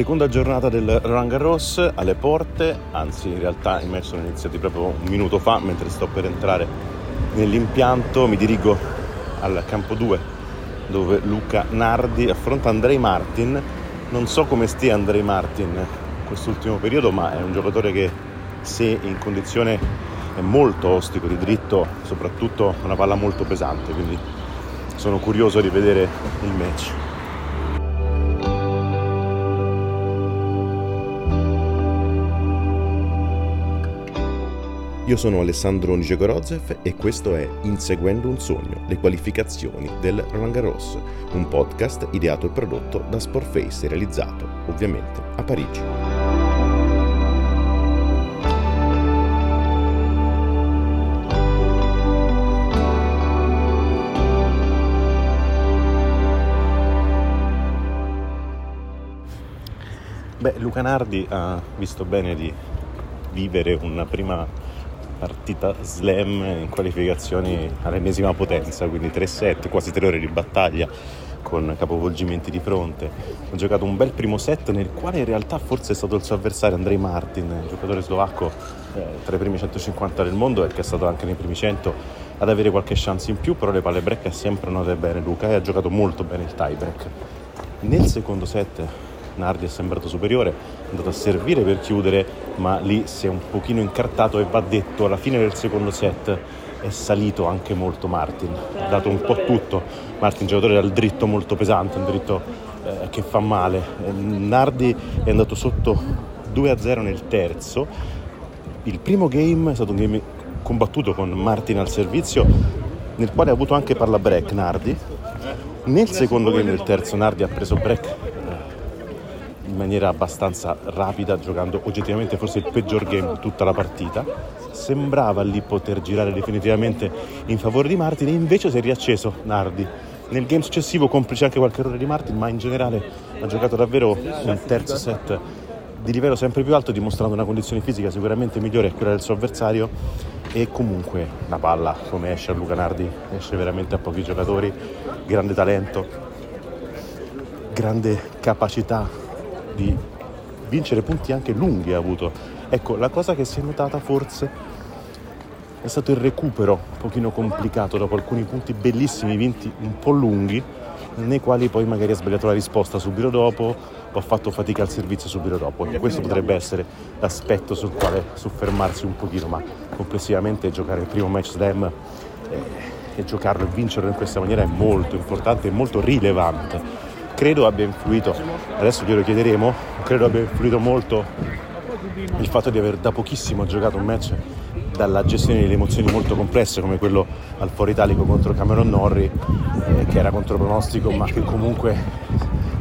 Seconda giornata del Roland alle porte, anzi in realtà i match sono iniziati proprio un minuto fa mentre sto per entrare nell'impianto, mi dirigo al campo 2 dove Luca Nardi affronta Andrei Martin. Non so come stia Andrei Martin in quest'ultimo periodo, ma è un giocatore che se in condizione è molto ostico di dritto, soprattutto una palla molto pesante, quindi sono curioso di vedere il match. Io sono Alessandro Nicegorodzev e questo è Inseguendo un sogno, le qualificazioni del Roland Garros, un podcast ideato e prodotto da Sportface e realizzato, ovviamente, a Parigi. Beh, Luca Nardi ha visto bene di vivere una prima partita slam in qualificazioni all'ennesima potenza, quindi 3 set, quasi 3 ore di battaglia con capovolgimenti di fronte. Ha giocato un bel primo set nel quale in realtà forse è stato il suo avversario Andrei Martin, giocatore slovacco eh, tra i primi 150 del mondo e che è stato anche nei primi 100 ad avere qualche chance in più, però le palle break ha sempre andate bene Luca e ha giocato molto bene il tie break. Nel secondo set Nardi è sembrato superiore, è andato a servire per chiudere, ma lì si è un pochino incartato e va detto, alla fine del secondo set è salito anche molto Martin, ha dato un po' tutto. Martin giocatore dal dritto molto pesante, un dritto eh, che fa male. Eh, Nardi è andato sotto 2-0 nel terzo. Il primo game è stato un game combattuto con Martin al servizio, nel quale ha avuto anche palla break Nardi. Nel secondo game del terzo Nardi ha preso break maniera abbastanza rapida, giocando oggettivamente forse il peggior game tutta la partita. Sembrava lì poter girare definitivamente in favore di Martin e invece si è riacceso Nardi. Nel game successivo, complice anche qualche errore di Martin, ma in generale ha giocato davvero un terzo set di livello sempre più alto, dimostrando una condizione fisica sicuramente migliore a quella del suo avversario. E comunque la palla, come esce a Luca Nardi, esce veramente a pochi giocatori, grande talento, grande capacità di vincere punti anche lunghi ha avuto. Ecco, la cosa che si è notata forse è stato il recupero un pochino complicato dopo alcuni punti bellissimi vinti un po' lunghi, nei quali poi magari ha sbagliato la risposta subito dopo o ha fatto fatica al servizio subito dopo. Questo potrebbe essere l'aspetto sul quale soffermarsi un pochino, ma complessivamente giocare il primo match slam eh, e giocarlo e vincerlo in questa maniera è molto importante e molto rilevante credo abbia influito, adesso glielo chiederemo, credo abbia influito molto il fatto di aver da pochissimo giocato un match dalla gestione delle emozioni molto complesse come quello al Foro Italico contro Cameron Norrie eh, che era contro pronostico ma che comunque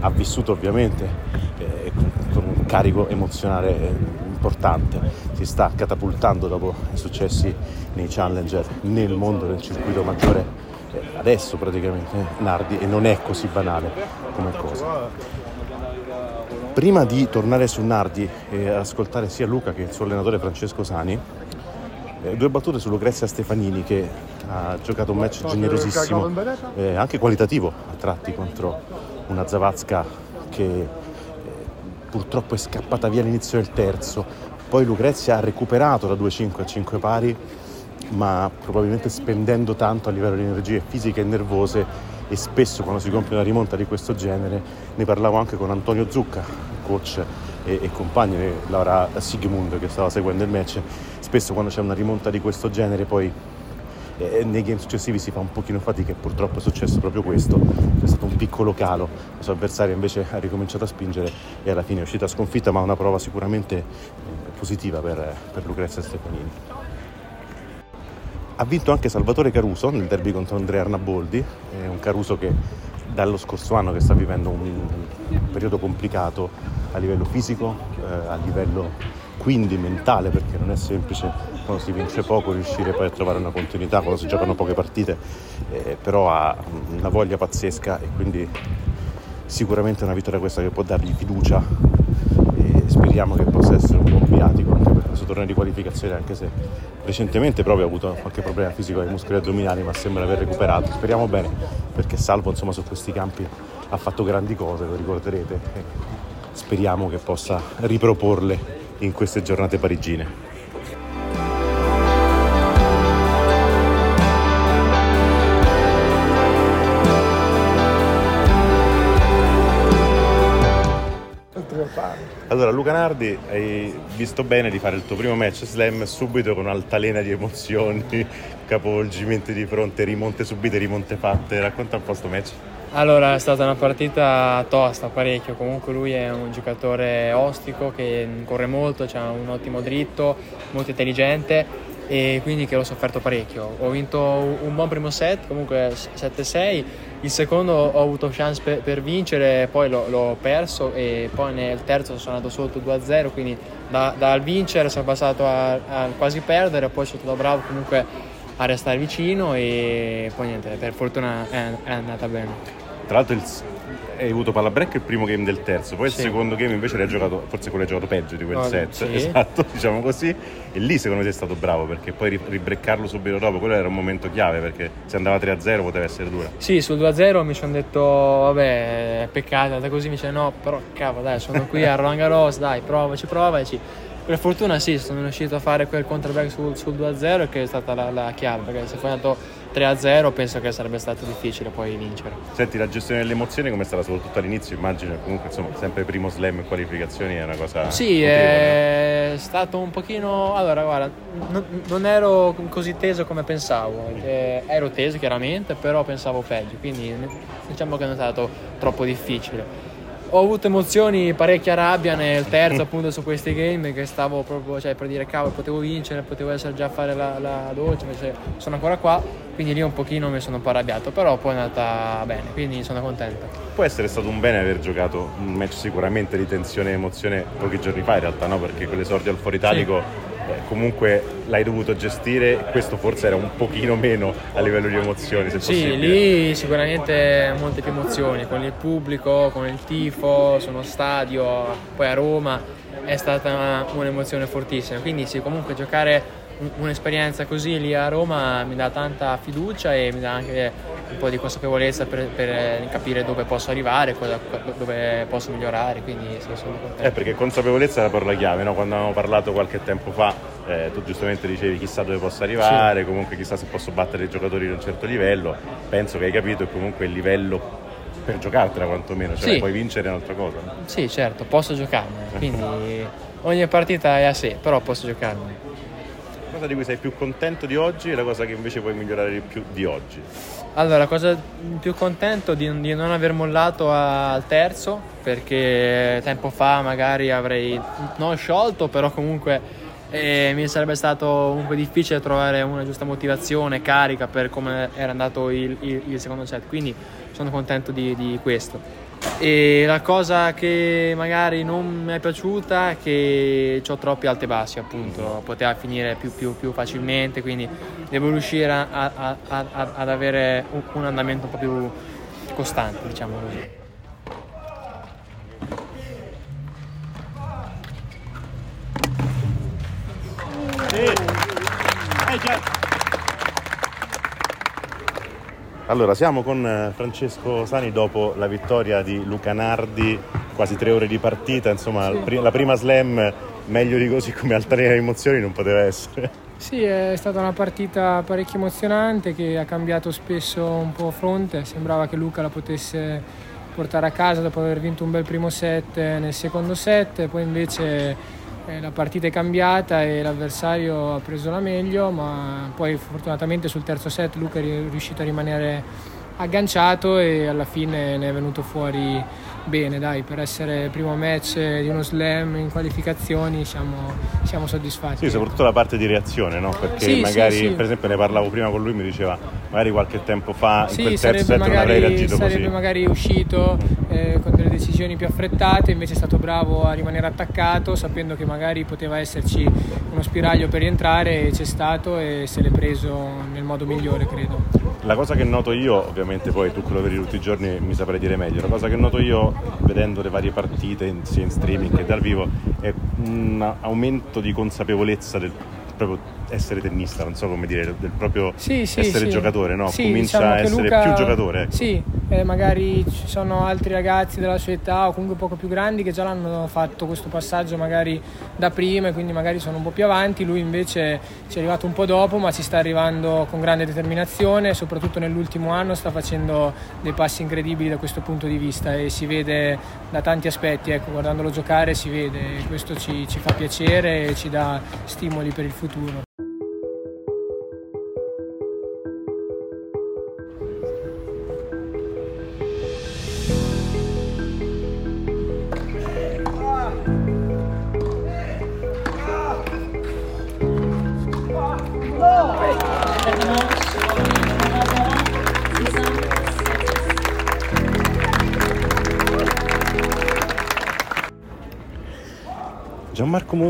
ha vissuto ovviamente eh, con un carico emozionale importante. Si sta catapultando dopo i successi nei challenger nel mondo del circuito maggiore adesso praticamente Nardi e non è così banale come cosa. Prima di tornare su Nardi e ascoltare sia Luca che il suo allenatore Francesco Sani, eh, due battute su Lucrezia Stefanini che ha giocato un match generosissimo, eh, anche qualitativo a tratti contro una Zavazka che eh, purtroppo è scappata via all'inizio del terzo. Poi Lucrezia ha recuperato da 2-5 a 5 pari, ma probabilmente spendendo tanto a livello di energie fisiche e nervose e spesso quando si compie una rimonta di questo genere, ne parlavo anche con Antonio Zucca, coach e, e compagno di Laura Sigmund che stava seguendo il match, spesso quando c'è una rimonta di questo genere poi eh, nei game successivi si fa un pochino fatica e purtroppo è successo proprio questo, c'è stato un piccolo calo, il suo avversario invece ha ricominciato a spingere e alla fine è uscita sconfitta ma una prova sicuramente eh, positiva per, per Lucrezia Stefanini. Ha vinto anche Salvatore Caruso nel derby contro Andrea Arnaboldi, è un Caruso che dallo scorso anno che sta vivendo un periodo complicato a livello fisico, eh, a livello quindi mentale, perché non è semplice quando si vince poco riuscire poi a trovare una continuità, quando si giocano poche partite, eh, però ha una voglia pazzesca e quindi sicuramente una vittoria questa che può dargli fiducia e speriamo che possa essere un buon viatico anche per questo torneo di qualificazione anche se recentemente proprio ha avuto qualche problema fisico ai muscoli addominali ma sembra aver recuperato. Speriamo bene perché Salvo insomma su questi campi ha fatto grandi cose lo ricorderete e speriamo che possa riproporle in queste giornate parigine Allora, Luca Nardi, hai visto bene di fare il tuo primo match slam subito con un'altalena di emozioni, capovolgimenti di fronte, rimonte subite, rimonte fatte. Racconta un po' sto match. Allora, è stata una partita tosta, parecchio. Comunque lui è un giocatore ostico che corre molto, ha un ottimo dritto, molto intelligente e quindi che l'ho sofferto parecchio. Ho vinto un buon primo set, comunque 7-6, il secondo ho avuto chance per, per vincere, poi l'ho, l'ho, perso e poi nel terzo sono andato sotto 2-0, quindi da, dal vincere sono passato a, a, quasi perdere, poi sono stato bravo comunque a restare vicino e poi niente, per fortuna è, è andata bene. Tra l'altro il, hai avuto palla break il primo game del terzo, poi sì. il secondo game invece l'hai giocato, forse quello hai giocato peggio di quel oh, set, sì. esatto, diciamo così, e lì secondo me sei stato bravo perché poi ribreccarlo subito dopo, quello era un momento chiave perché se andava 3-0 poteva essere dura. Sì, sul 2-0 mi sono detto, vabbè, peccato, da così mi dice no, però cavolo dai, sono qui a Roland Garros, dai, provaci, provaci. Per fortuna sì, sono riuscito a fare quel counterback sul, sul 2-0 che è stata la, la chiave, perché se fosse andato 3-0 penso che sarebbe stato difficile poi vincere. Senti, la gestione delle emozioni come è stata soprattutto all'inizio? Immagino comunque insomma sempre primo slam in qualificazioni è una cosa... Sì, è stato un pochino... Allora guarda, non, non ero così teso come pensavo, eh, ero teso chiaramente, però pensavo peggio, quindi diciamo che non è stato troppo difficile ho avuto emozioni, parecchia rabbia nel terzo appunto su questi game che stavo proprio cioè, per dire cavolo potevo vincere, potevo essere già a fare la, la dolce, invece sono ancora qua, quindi lì un pochino mi sono un po' arrabbiato, però poi è andata bene, quindi sono contento. Può essere stato un bene aver giocato un match sicuramente di tensione e emozione pochi giorni fa in realtà, no? Perché quell'esordio al Foro Italico... Sì eh, comunque l'hai dovuto gestire questo forse era un pochino meno a livello di emozioni se sì, possibile. lì sicuramente molte più emozioni con il pubblico, con il tifo, sono stadio, poi a Roma è stata un'emozione fortissima quindi sì comunque giocare un'esperienza così lì a Roma mi dà tanta fiducia e mi dà anche un po' di consapevolezza per, per capire dove posso arrivare, cosa, dove posso migliorare, quindi sì, sono contento. Eh, perché consapevolezza è la parola chiave, no? quando abbiamo parlato qualche tempo fa, eh, tu giustamente dicevi chissà dove posso arrivare, sì. comunque chissà se posso battere i giocatori di un certo livello, penso che hai capito che comunque il livello per giocartela quantomeno, cioè sì. puoi vincere è un'altra cosa. Sì, certo, posso giocarne, quindi ogni partita è a sé, però posso giocarne cosa di cui sei più contento di oggi e la cosa che invece vuoi migliorare di più di oggi? Allora, cosa più contento di, di non aver mollato al terzo, perché tempo fa magari avrei non sciolto, però comunque eh, mi sarebbe stato comunque difficile trovare una giusta motivazione, carica per come era andato il, il, il secondo set, quindi sono contento di, di questo. E la cosa che magari non mi è piaciuta è che ho troppi alti e bassi, appunto, poteva finire più, più, più facilmente, quindi devo riuscire a, a, a, ad avere un, un andamento un po' più costante, diciamo così. Hey, eh, certo. hey allora, siamo con eh, Francesco Sani dopo la vittoria di Luca Nardi, quasi tre ore di partita, insomma pri- la prima slam meglio di così come altre emozioni non poteva essere. Sì, è stata una partita parecchio emozionante che ha cambiato spesso un po' fronte, sembrava che Luca la potesse portare a casa dopo aver vinto un bel primo set nel secondo set, poi invece eh, la partita è cambiata e l'avversario ha preso la meglio, ma poi fortunatamente sul terzo set Luca è riuscito a rimanere agganciato e alla fine ne è venuto fuori bene, dai, per essere il primo match di uno slam in qualificazioni siamo, siamo soddisfatti. Sì, soprattutto la parte di reazione, no? Perché Sì, sì, magari, sì. per esempio, ne parlavo prima con lui, mi diceva, magari qualche tempo fa in Sì, quel terzo sarebbe set non avrei reagito sarebbe così. magari uscito eh, con delle decisioni più affrettate, invece è stato bravo a rimanere attaccato, sapendo che magari poteva esserci uno spiraglio per rientrare e c'è stato e se l'è preso nel modo migliore, credo. La cosa che noto io, ovviamente poi tu che lo vedi tutti i giorni mi saprai dire meglio, la cosa che noto io vedendo le varie partite sia in streaming che dal vivo è un aumento di consapevolezza del proprio essere tennista, non so come dire, del proprio Sì, sì, essere sì. giocatore, no? Comincia diciamo a essere Luca- più giocatore. ecco. Sì, eh, magari ci sono altri ragazzi della sua età o comunque poco più grandi che già l'hanno fatto questo passaggio magari da prima e quindi magari sono un po' più avanti, lui invece ci è arrivato un po' dopo ma ci sta arrivando con grande determinazione, soprattutto nell'ultimo anno sta facendo dei passi incredibili da questo punto di vista e si vede da tanti aspetti, ecco, guardandolo giocare si vede questo ci, ci fa piacere e ci dà stimoli per il futuro.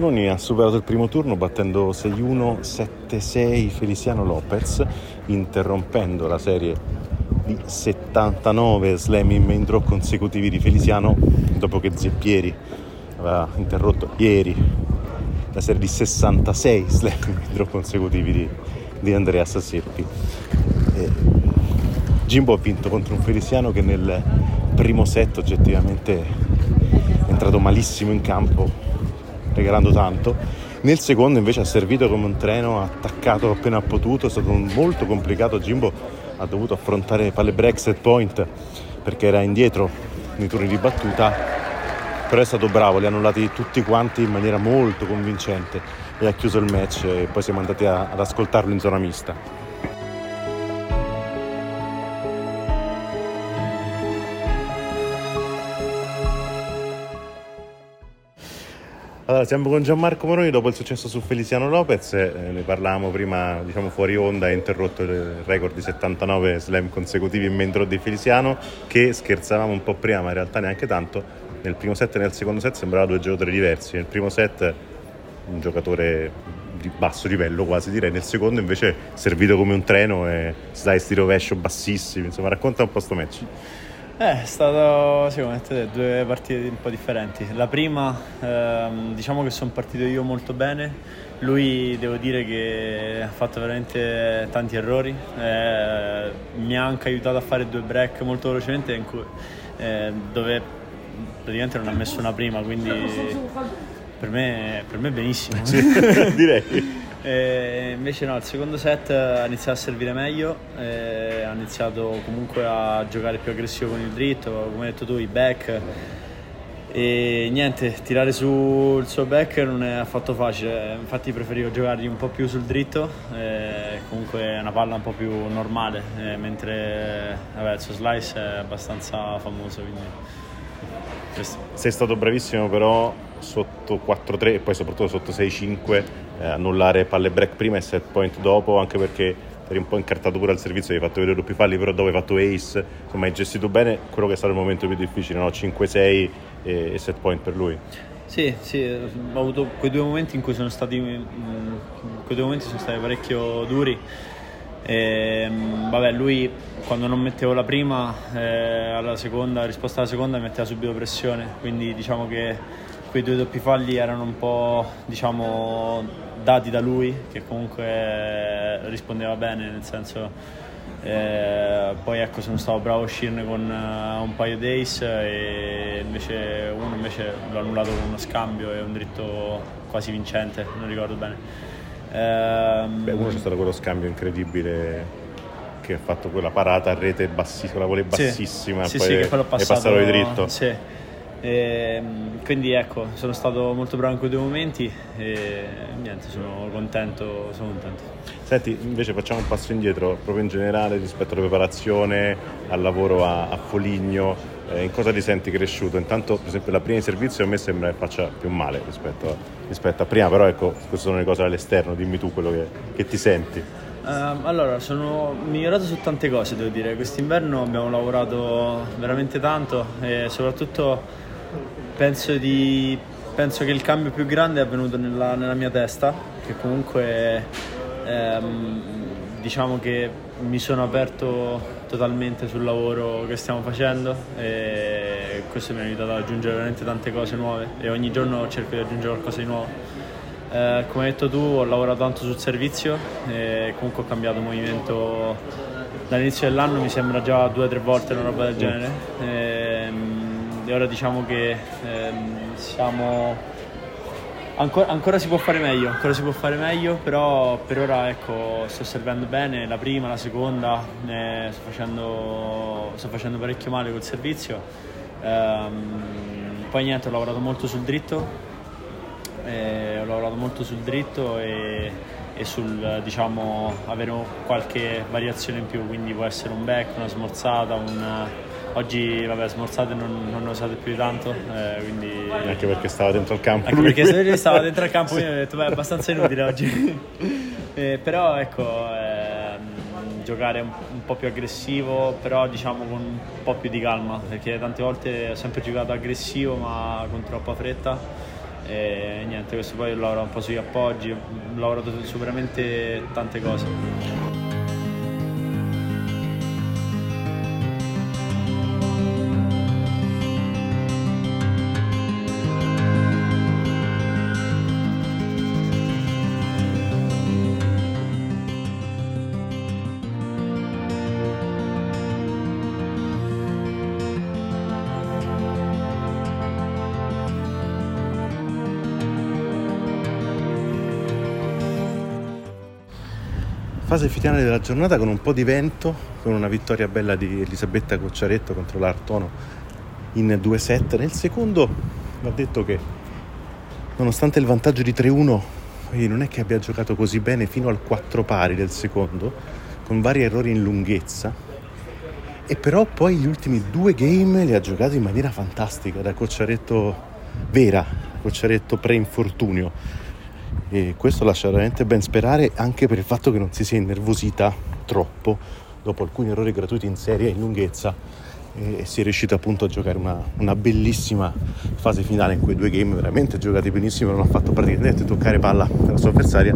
Moroni ha superato il primo turno battendo 6-1, 7-6 Feliciano Lopez, interrompendo la serie di 79 slam in main draw consecutivi di Feliciano dopo che Zeppieri aveva interrotto ieri la serie di 66 slam in main draw consecutivi di, di Andrea Sasseppi. Jimbo ha vinto contro un Feliciano che nel primo set oggettivamente è entrato malissimo in campo regalando tanto. Nel secondo invece ha servito come un treno, ha attaccato appena ha potuto, è stato molto complicato. Jimbo ha dovuto affrontare palle break set point perché era indietro nei turni di battuta, però è stato bravo, li ha annullati tutti quanti in maniera molto convincente e ha chiuso il match e poi siamo andati a- ad ascoltarlo in zona mista. Allora, siamo con Gianmarco Moroni dopo il successo su Feliciano Lopez, eh, ne parlavamo prima, diciamo fuori onda, ha interrotto il record di 79 slam consecutivi in main draw di Feliciano, che scherzavamo un po' prima, ma in realtà neanche tanto, nel primo set e nel secondo set sembrava due giocatori diversi, nel primo set un giocatore di basso livello quasi direi, nel secondo invece servito come un treno e slice di rovescio bassissimi, insomma racconta un po' sto match. Eh, è stato, sì, come hai detto te, due partite un po' differenti. La prima, ehm, diciamo che sono partito io molto bene, lui devo dire che ha fatto veramente tanti errori, eh, mi ha anche aiutato a fare due break molto velocemente in cui- eh, dove praticamente non ha messo una prima, quindi per me, per me benissimo. direi. E invece no, il secondo set ha iniziato a servire meglio, eh, ha iniziato comunque a giocare più aggressivo con il dritto, come hai detto tu, i back. E niente, tirare su il suo back non è affatto facile, infatti preferivo giocargli un po' più sul dritto, eh, comunque è una palla un po' più normale, eh, mentre vabbè, il suo slice è abbastanza famoso, quindi. Sei stato bravissimo però sotto 4-3 e poi soprattutto sotto 6-5 eh, annullare palle break prima e set point dopo anche perché eri un po' incartato pure al servizio, hai fatto vedere doppi falli però dopo hai fatto ace, insomma hai gestito bene quello che è stato il momento più difficile, no? 5-6 e, e set point per lui. Sì, sì, ho avuto quei due momenti in cui sono stati, mm, quei due momenti sono stati parecchio duri. E, mm, vabbè, lui quando non mettevo la prima, eh, alla seconda, risposta alla seconda metteva subito pressione, quindi diciamo che quei due doppi falli erano un po' diciamo dati da lui che comunque rispondeva bene nel senso eh, poi ecco sono stato bravo a uscirne con uh, un paio di ace e invece uno invece l'ho annullato con uno scambio e un dritto quasi vincente non ricordo bene. Ehm, Beh, uno c'è stato quello scambio incredibile che ha fatto quella parata a rete bassissima, la vole bassissima sì, e sì, poi sì, è passato di dritto. sì e, quindi ecco, sono stato molto bravo in quei due momenti e niente, sono contento, sono contento. Senti, invece facciamo un passo indietro proprio in generale rispetto alla preparazione, al lavoro a, a Foligno, eh, in cosa ti senti cresciuto? Intanto, per esempio, la prima di servizio a me sembra che faccia più male rispetto a, rispetto a prima, però ecco, queste sono le cose all'esterno, dimmi tu quello che, che ti senti. Um, allora, sono migliorato su tante cose, devo dire. Quest'inverno abbiamo lavorato veramente tanto e soprattutto penso, di, penso, che il cambio più grande è avvenuto nella, nella mia testa, che comunque ehm, diciamo che mi sono aperto totalmente sul lavoro che stiamo facendo e questo mi ha aiutato ad aggiungere veramente tante cose nuove e ogni giorno cerco di aggiungere qualcosa di nuovo. Eh, come hai detto tu ho lavorato tanto sul servizio e comunque ho cambiato movimento dall'inizio dell'anno mi sembra già due o tre volte una roba del genere. E, ehm, e ora diciamo che ehm, siamo ancora, ancora, si può fare meglio ancora si può fare meglio però per ora ecco sto servendo bene la prima la seconda eh, sto, facendo, sto facendo parecchio male col servizio. Ehm, poi niente ho lavorato molto sul dritto eh, ho lavorato molto sul dritto e, e sul diciamo avere qualche variazione in più quindi può essere un back una smorzata un Oggi, vabbè, smorzate non, non ne usate più di tanto, eh, quindi... Anche perché stava dentro al campo. Anche perché se stava dentro al campo, sì. mi ho detto, beh, è abbastanza inutile oggi. eh, però, ecco, eh, giocare un, un, po' più aggressivo, però diciamo con un po' più di calma, perché tante volte ho sempre giocato aggressivo, ma con troppa fretta. E niente, questo poi lavoro un po' sugli appoggi, ho lavorato su veramente tante cose. Fase finale della giornata con un po' di vento, con una vittoria bella di Elisabetta Cocciaretto contro l'Artono in 2-7. Nel secondo va detto che nonostante il vantaggio di 3-1, non è che abbia giocato così bene fino al 4 pari del secondo, con vari errori in lunghezza. E però poi gli ultimi due game li ha giocati in maniera fantastica, da Cocciaretto vera, Cocciaretto pre-infortunio e questo lascia veramente ben sperare anche per il fatto che non si sia innervosita troppo dopo alcuni errori gratuiti in serie in lunghezza. E si è riuscito appunto a giocare una, una, bellissima fase finale in quei due game veramente giocati benissimo non ha fatto praticamente toccare palla alla sua avversaria.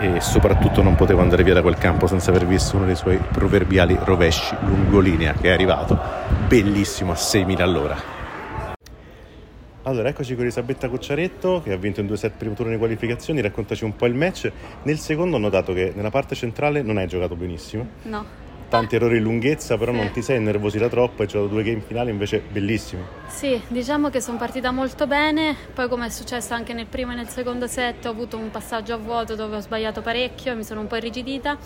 E soprattutto non poteva andare via da quel campo senza aver visto uno dei suoi proverbiali rovesci lungolinea che è arrivato bellissimo a 6.000 all'ora allora, eccoci con Elisabetta Cocciaretto che ha vinto in due set primo turno di qualificazioni. Raccontaci un po' il match. Nel secondo ho notato che nella parte centrale non hai giocato benissimo. No tanti errori in lunghezza, però sì. non ti sei innervosita troppo e giocato due game finali invece bellissimi. Sì, diciamo che sono partita molto bene, poi come è successo anche nel primo e nel secondo set ho avuto un passaggio a vuoto dove ho sbagliato parecchio, mi sono un po' irrigidita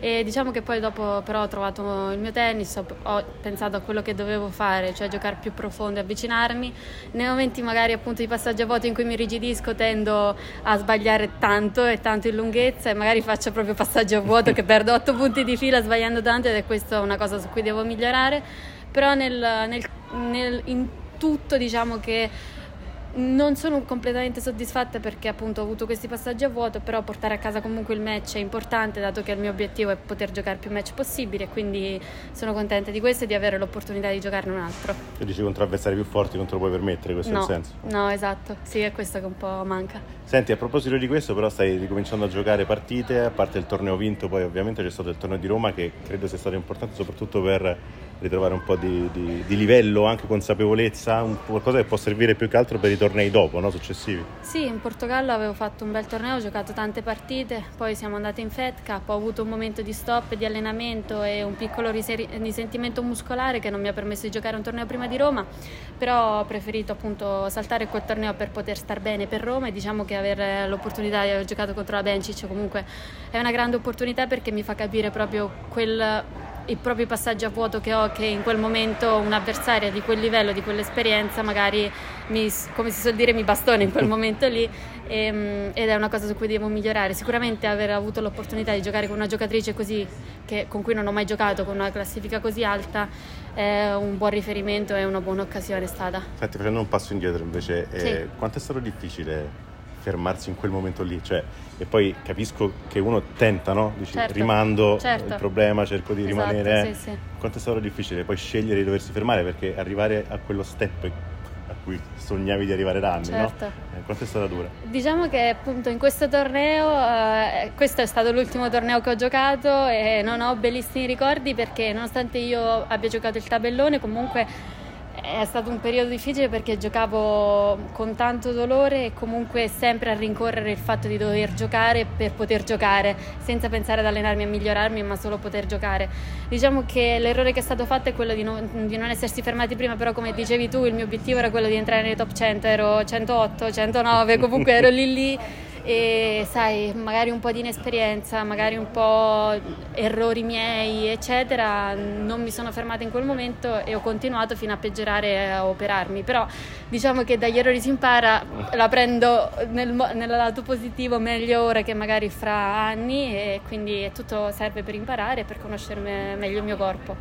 e diciamo che poi dopo però ho trovato il mio tennis, ho, ho pensato a quello che dovevo fare, cioè giocare più profondo e avvicinarmi. Nei momenti magari appunto di passaggio a vuoto in cui mi irrigidisco tendo a sbagliare tanto e tanto in lunghezza e magari faccio proprio passaggio a vuoto che perdo 8 punti di fila sbagliando tanto ed è questa una cosa su cui devo migliorare, però nel, nel, nel, in tutto diciamo che non sono completamente soddisfatta perché appunto ho avuto questi passaggi a vuoto, però portare a casa comunque il match è importante dato che il mio obiettivo è poter giocare più match possibili e quindi sono contenta di questo e di avere l'opportunità di giocarne un altro. E dici contro avversari più forti non te lo puoi permettere, questo no, è il senso? No, esatto, sì, è questo che un po' manca. Senti, a proposito di questo però stai ricominciando a giocare partite, a parte il torneo vinto, poi ovviamente c'è stato il torneo di Roma che credo sia stato importante soprattutto per ritrovare un po' di, di, di livello, anche consapevolezza, qualcosa che può servire più che altro per i tornei dopo, no? successivi. Sì, in Portogallo avevo fatto un bel torneo, ho giocato tante partite, poi siamo andati in Fed Cup, ho avuto un momento di stop, di allenamento e un piccolo riseri- risentimento muscolare che non mi ha permesso di giocare un torneo prima di Roma, però ho preferito appunto saltare quel torneo per poter star bene per Roma e diciamo che avere l'opportunità di aver giocato contro la Bencic comunque è una grande opportunità perché mi fa capire proprio quel i propri passaggi a vuoto che ho, che in quel momento un'avversaria di quel livello, di quell'esperienza, magari mi, come si suol dire, mi bastona in quel momento lì e, ehm, ed è una cosa su cui devo migliorare. Sicuramente aver avuto l'opportunità di giocare con una giocatrice così, che, con cui non ho mai giocato, con una classifica così alta, è un buon riferimento e una buona occasione stata. Senti, facendo un passo indietro invece, sì. eh, quanto è stato difficile fermarsi in quel momento lì? Cioè, e poi capisco che uno tenta, no? Dici, certo, rimando certo. il problema, cerco di esatto, rimanere. Sì, sì. Quanto è stato difficile poi scegliere di doversi fermare perché arrivare a quello step a cui sognavi di arrivare da anni, Certo. no? Eh, quanto è stata dura? Diciamo che appunto in questo torneo, eh, questo è stato l'ultimo torneo che ho giocato e non ho bellissimi ricordi perché nonostante io abbia giocato il tabellone comunque è stato un periodo difficile perché giocavo con tanto dolore e comunque sempre a rincorrere il fatto di dover giocare per poter giocare, senza pensare ad allenarmi e migliorarmi, ma solo poter giocare. Diciamo che l'errore che è stato fatto è quello di non, di non essersi fermati prima, però come dicevi tu il mio obiettivo era quello di entrare nei top 100, ero 108, 109, comunque ero lì lì e sai, magari un po' di inesperienza, magari un po' errori miei, eccetera, non mi sono fermata in quel momento e ho continuato fino a peggiorare a operarmi. Però diciamo che dagli errori si impara, la prendo nel, nel lato positivo meglio ora che magari fra anni e quindi tutto serve per imparare e per conoscere me- meglio il mio corpo.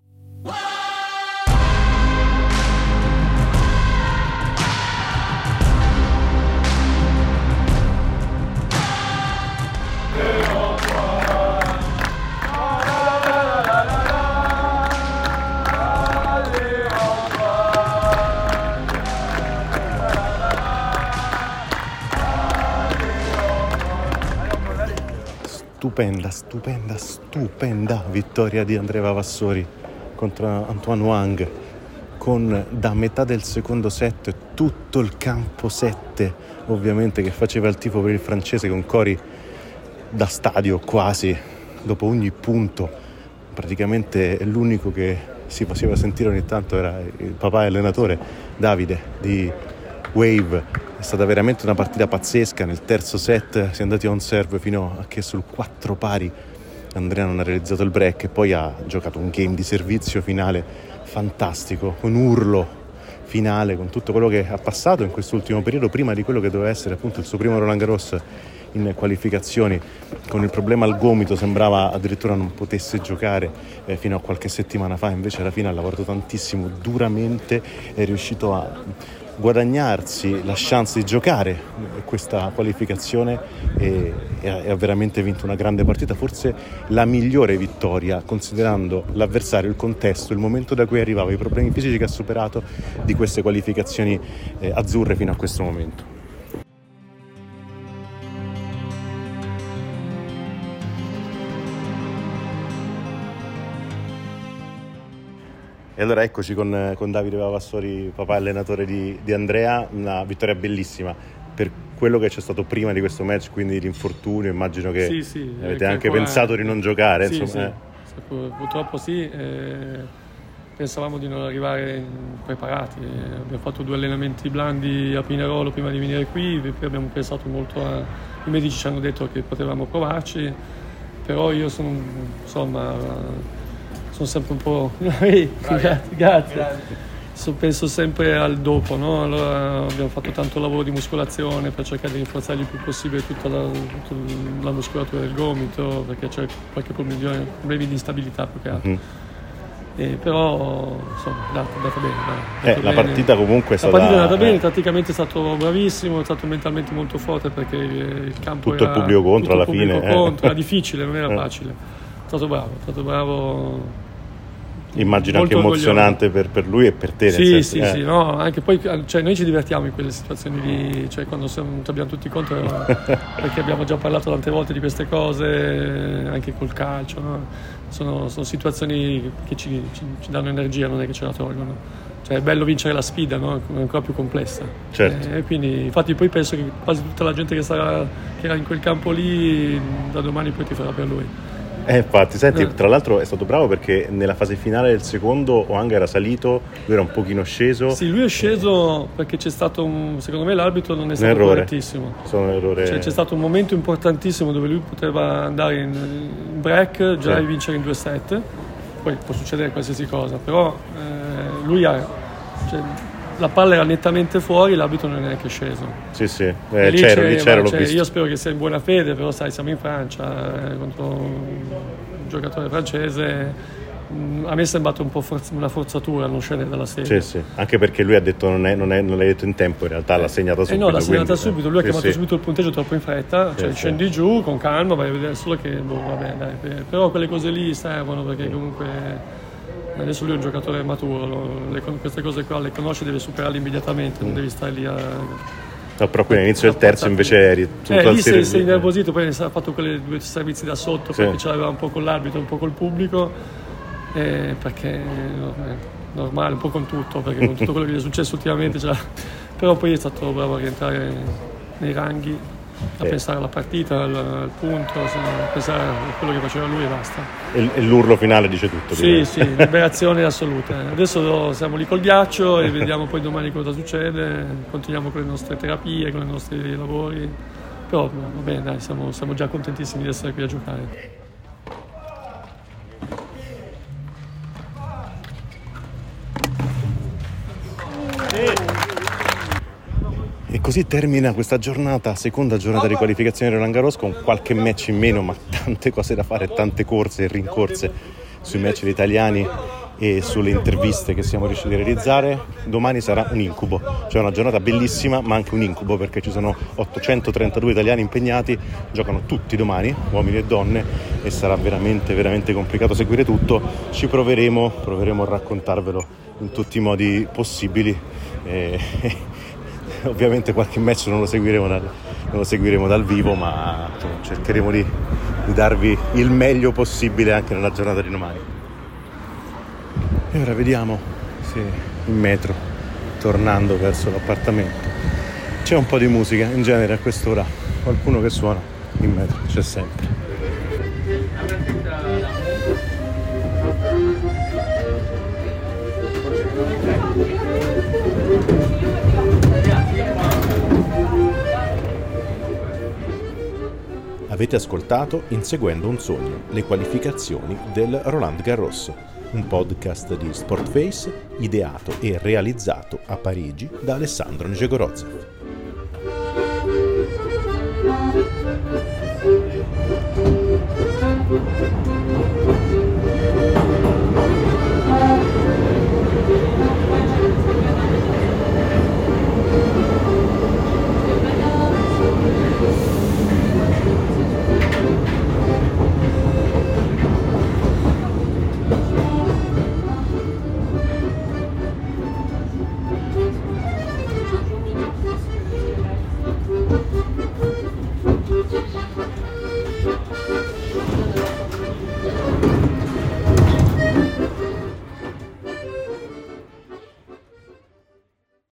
Stupenda, stupenda, stupenda vittoria di Andrea Vavassori contro Antoine Wang con da metà del secondo set tutto il campo 7 ovviamente che faceva il tifo per il francese con cori da stadio quasi dopo ogni punto praticamente l'unico che si faceva sentire ogni tanto era il papà allenatore Davide di Wave è stata veramente una partita pazzesca. Nel terzo set si è andati on serve fino a che sul 4 pari Andrea non ha realizzato il break e poi ha giocato un game di servizio finale fantastico un urlo finale con tutto quello che ha passato in quest'ultimo periodo prima di quello che doveva essere appunto il suo primo Roland Garros in qualificazioni. Con il problema al gomito sembrava addirittura non potesse giocare eh, fino a qualche settimana fa. Invece alla fine ha lavorato tantissimo duramente è riuscito a guadagnarsi la chance di giocare questa qualificazione e, e, ha, veramente vinto una grande partita forse la migliore vittoria considerando l'avversario, il contesto, il momento da cui arrivava i problemi fisici che ha superato di queste qualificazioni eh, azzurre fino a questo momento E allora eccoci con, con Davide Vavassori, papà allenatore di, di, Andrea, una vittoria bellissima per quello che c'è stato prima di questo match, quindi l'infortunio, immagino che sì, sì, avete anche pensato di non giocare. Sì, insomma, sì. Eh. Purtroppo sì, eh, pensavamo di non arrivare preparati, eh, abbiamo fatto due allenamenti blandi a Pinerolo prima di venire qui, poi abbiamo pensato molto a... i medici ci hanno detto che potevamo provarci, però io sono insomma sono sempre un po'... grazie, grazie. grazie. So, penso sempre al dopo, no? allora abbiamo fatto tanto lavoro di muscolazione per cercare di rinforzare il più possibile tutta la, tutta la muscolatura del gomito perché c'è qualche problema, problemi di instabilità più che altro. Mm. Eh, però insomma è andata, andata bene. Dai, eh, la partita comunque è stata... La partita è andata bene, eh. tatticamente è stato bravissimo, è stato mentalmente molto forte perché il campo tutto era... il pubblico contro alla fine. Contro, era difficile, non era facile. È stato bravo, è stato bravo Immagino anche emozionante per, per, lui e per te. Sì, senso, sì, eh. sì, no, anche poi cioè, noi ci divertiamo in quelle situazioni lì, cioè quando siamo, abbiamo tutti contro, perché abbiamo già parlato tante volte di queste cose, anche col calcio, no? sono, sono, situazioni che ci, ci, ci, danno energia, non è che ce la tolgono. Cioè, è bello vincere la sfida, no? è ancora più complessa. Certo. E quindi, infatti, poi penso che quasi tutta la gente che, sarà, che era in quel campo lì, da domani poi ti farà per lui. Eh, infatti, senti, tra l'altro è stato bravo perché nella fase finale del secondo Oanga era salito, lui era un pochino sceso. Sì, lui è sceso perché c'è stato un, secondo me l'arbitro non è stato errore. correttissimo. Sono un errore. Cioè, c'è stato un momento importantissimo dove lui poteva andare in, in break già Sì. e vincere in 2-7. Poi può succedere qualsiasi cosa, però eh, lui ha. Cioè, la palla era nettamente fuori, l'arbitro non è neanche sceso. Sì, sì, eh, c'ero, c'è- lì c'ero, l'ho cioè. Io spero che sia in buona fede, però sai, siamo in Francia eh, contro un giocatore francese. Mm, A me è sembrato un po' forz- una forzatura non scendere dalla serie. Sì, sì, anche perché lui ha detto non, è, non, è, non l'hai detto in tempo, in realtà l'ha segnata Eh subito. no, l'ha segnata quindi- subito, lui ha sì, chiamato sì. subito il punteggio troppo in fretta, cioè Sì, scendi giù con calma, vai a vedere solo che, boh, vabbè, dai, per- però quelle cose lì servono perché comunque adesso lui è un giocatore maturo, lo- le- queste cose qua le conosce, deve superarle immediatamente, Mm. non devi stare lì a... No, però qui all'inizio del terzo invece eri tutto Eh, al lì sei, sei innervosito, poi ha fatto quelle due servizi da sotto, Sì. perché ce l'aveva un po' con l'arbitro, un po' col pubblico, eh, perché è normale, un po' con tutto, perché con tutto quello che gli è successo ultimamente, però poi è stato bravo a rientrare nei ranghi, a Eh. pensare alla partita, al, al punto, a pensare a quello che faceva lui e basta. E, e l'urlo finale dice tutto. Sì, direi. sì, liberazione assoluta. Adesso siamo lì col ghiaccio e vediamo poi domani cosa succede. Continuiamo con le nostre terapie, con i nostri lavori. Però va bene, dai, siamo, siamo già contentissimi di essere qui a giocare. E così termina questa giornata, seconda giornata di qualificazione di Roland Garros con qualche match in meno, ma tante cose da fare, tante corse e rincorse sui match degli italiani e sulle interviste che siamo riusciti a realizzare. Domani sarà un incubo, cioè una giornata bellissima, ma anche un incubo perché ci sono 832 italiani impegnati, giocano tutti domani, uomini e donne, e sarà veramente, veramente complicato seguire tutto. Ci proveremo, proveremo a raccontarvelo in tutti i modi possibili. E- ovviamente qualche match non lo seguiremo dal, lo seguiremo dal vivo, ma insomma, cercheremo di, di darvi il meglio possibile anche nella giornata di domani. E ora vediamo se in metro, tornando verso l'appartamento, c'è un po' di musica, in genere a quest'ora qualcuno che suona in metro, c'è sempre. Avete ascoltato Inseguendo un sogno, le qualificazioni del Roland Garros, un podcast di Sportface ideato e realizzato a Parigi da Alessandro Njegorozov.